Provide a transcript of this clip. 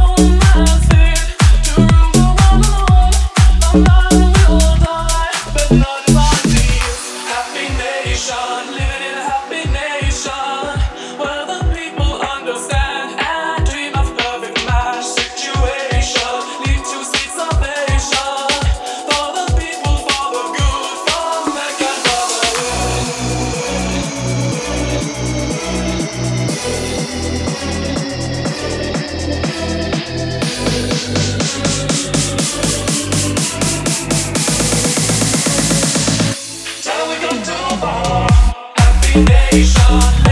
know Nation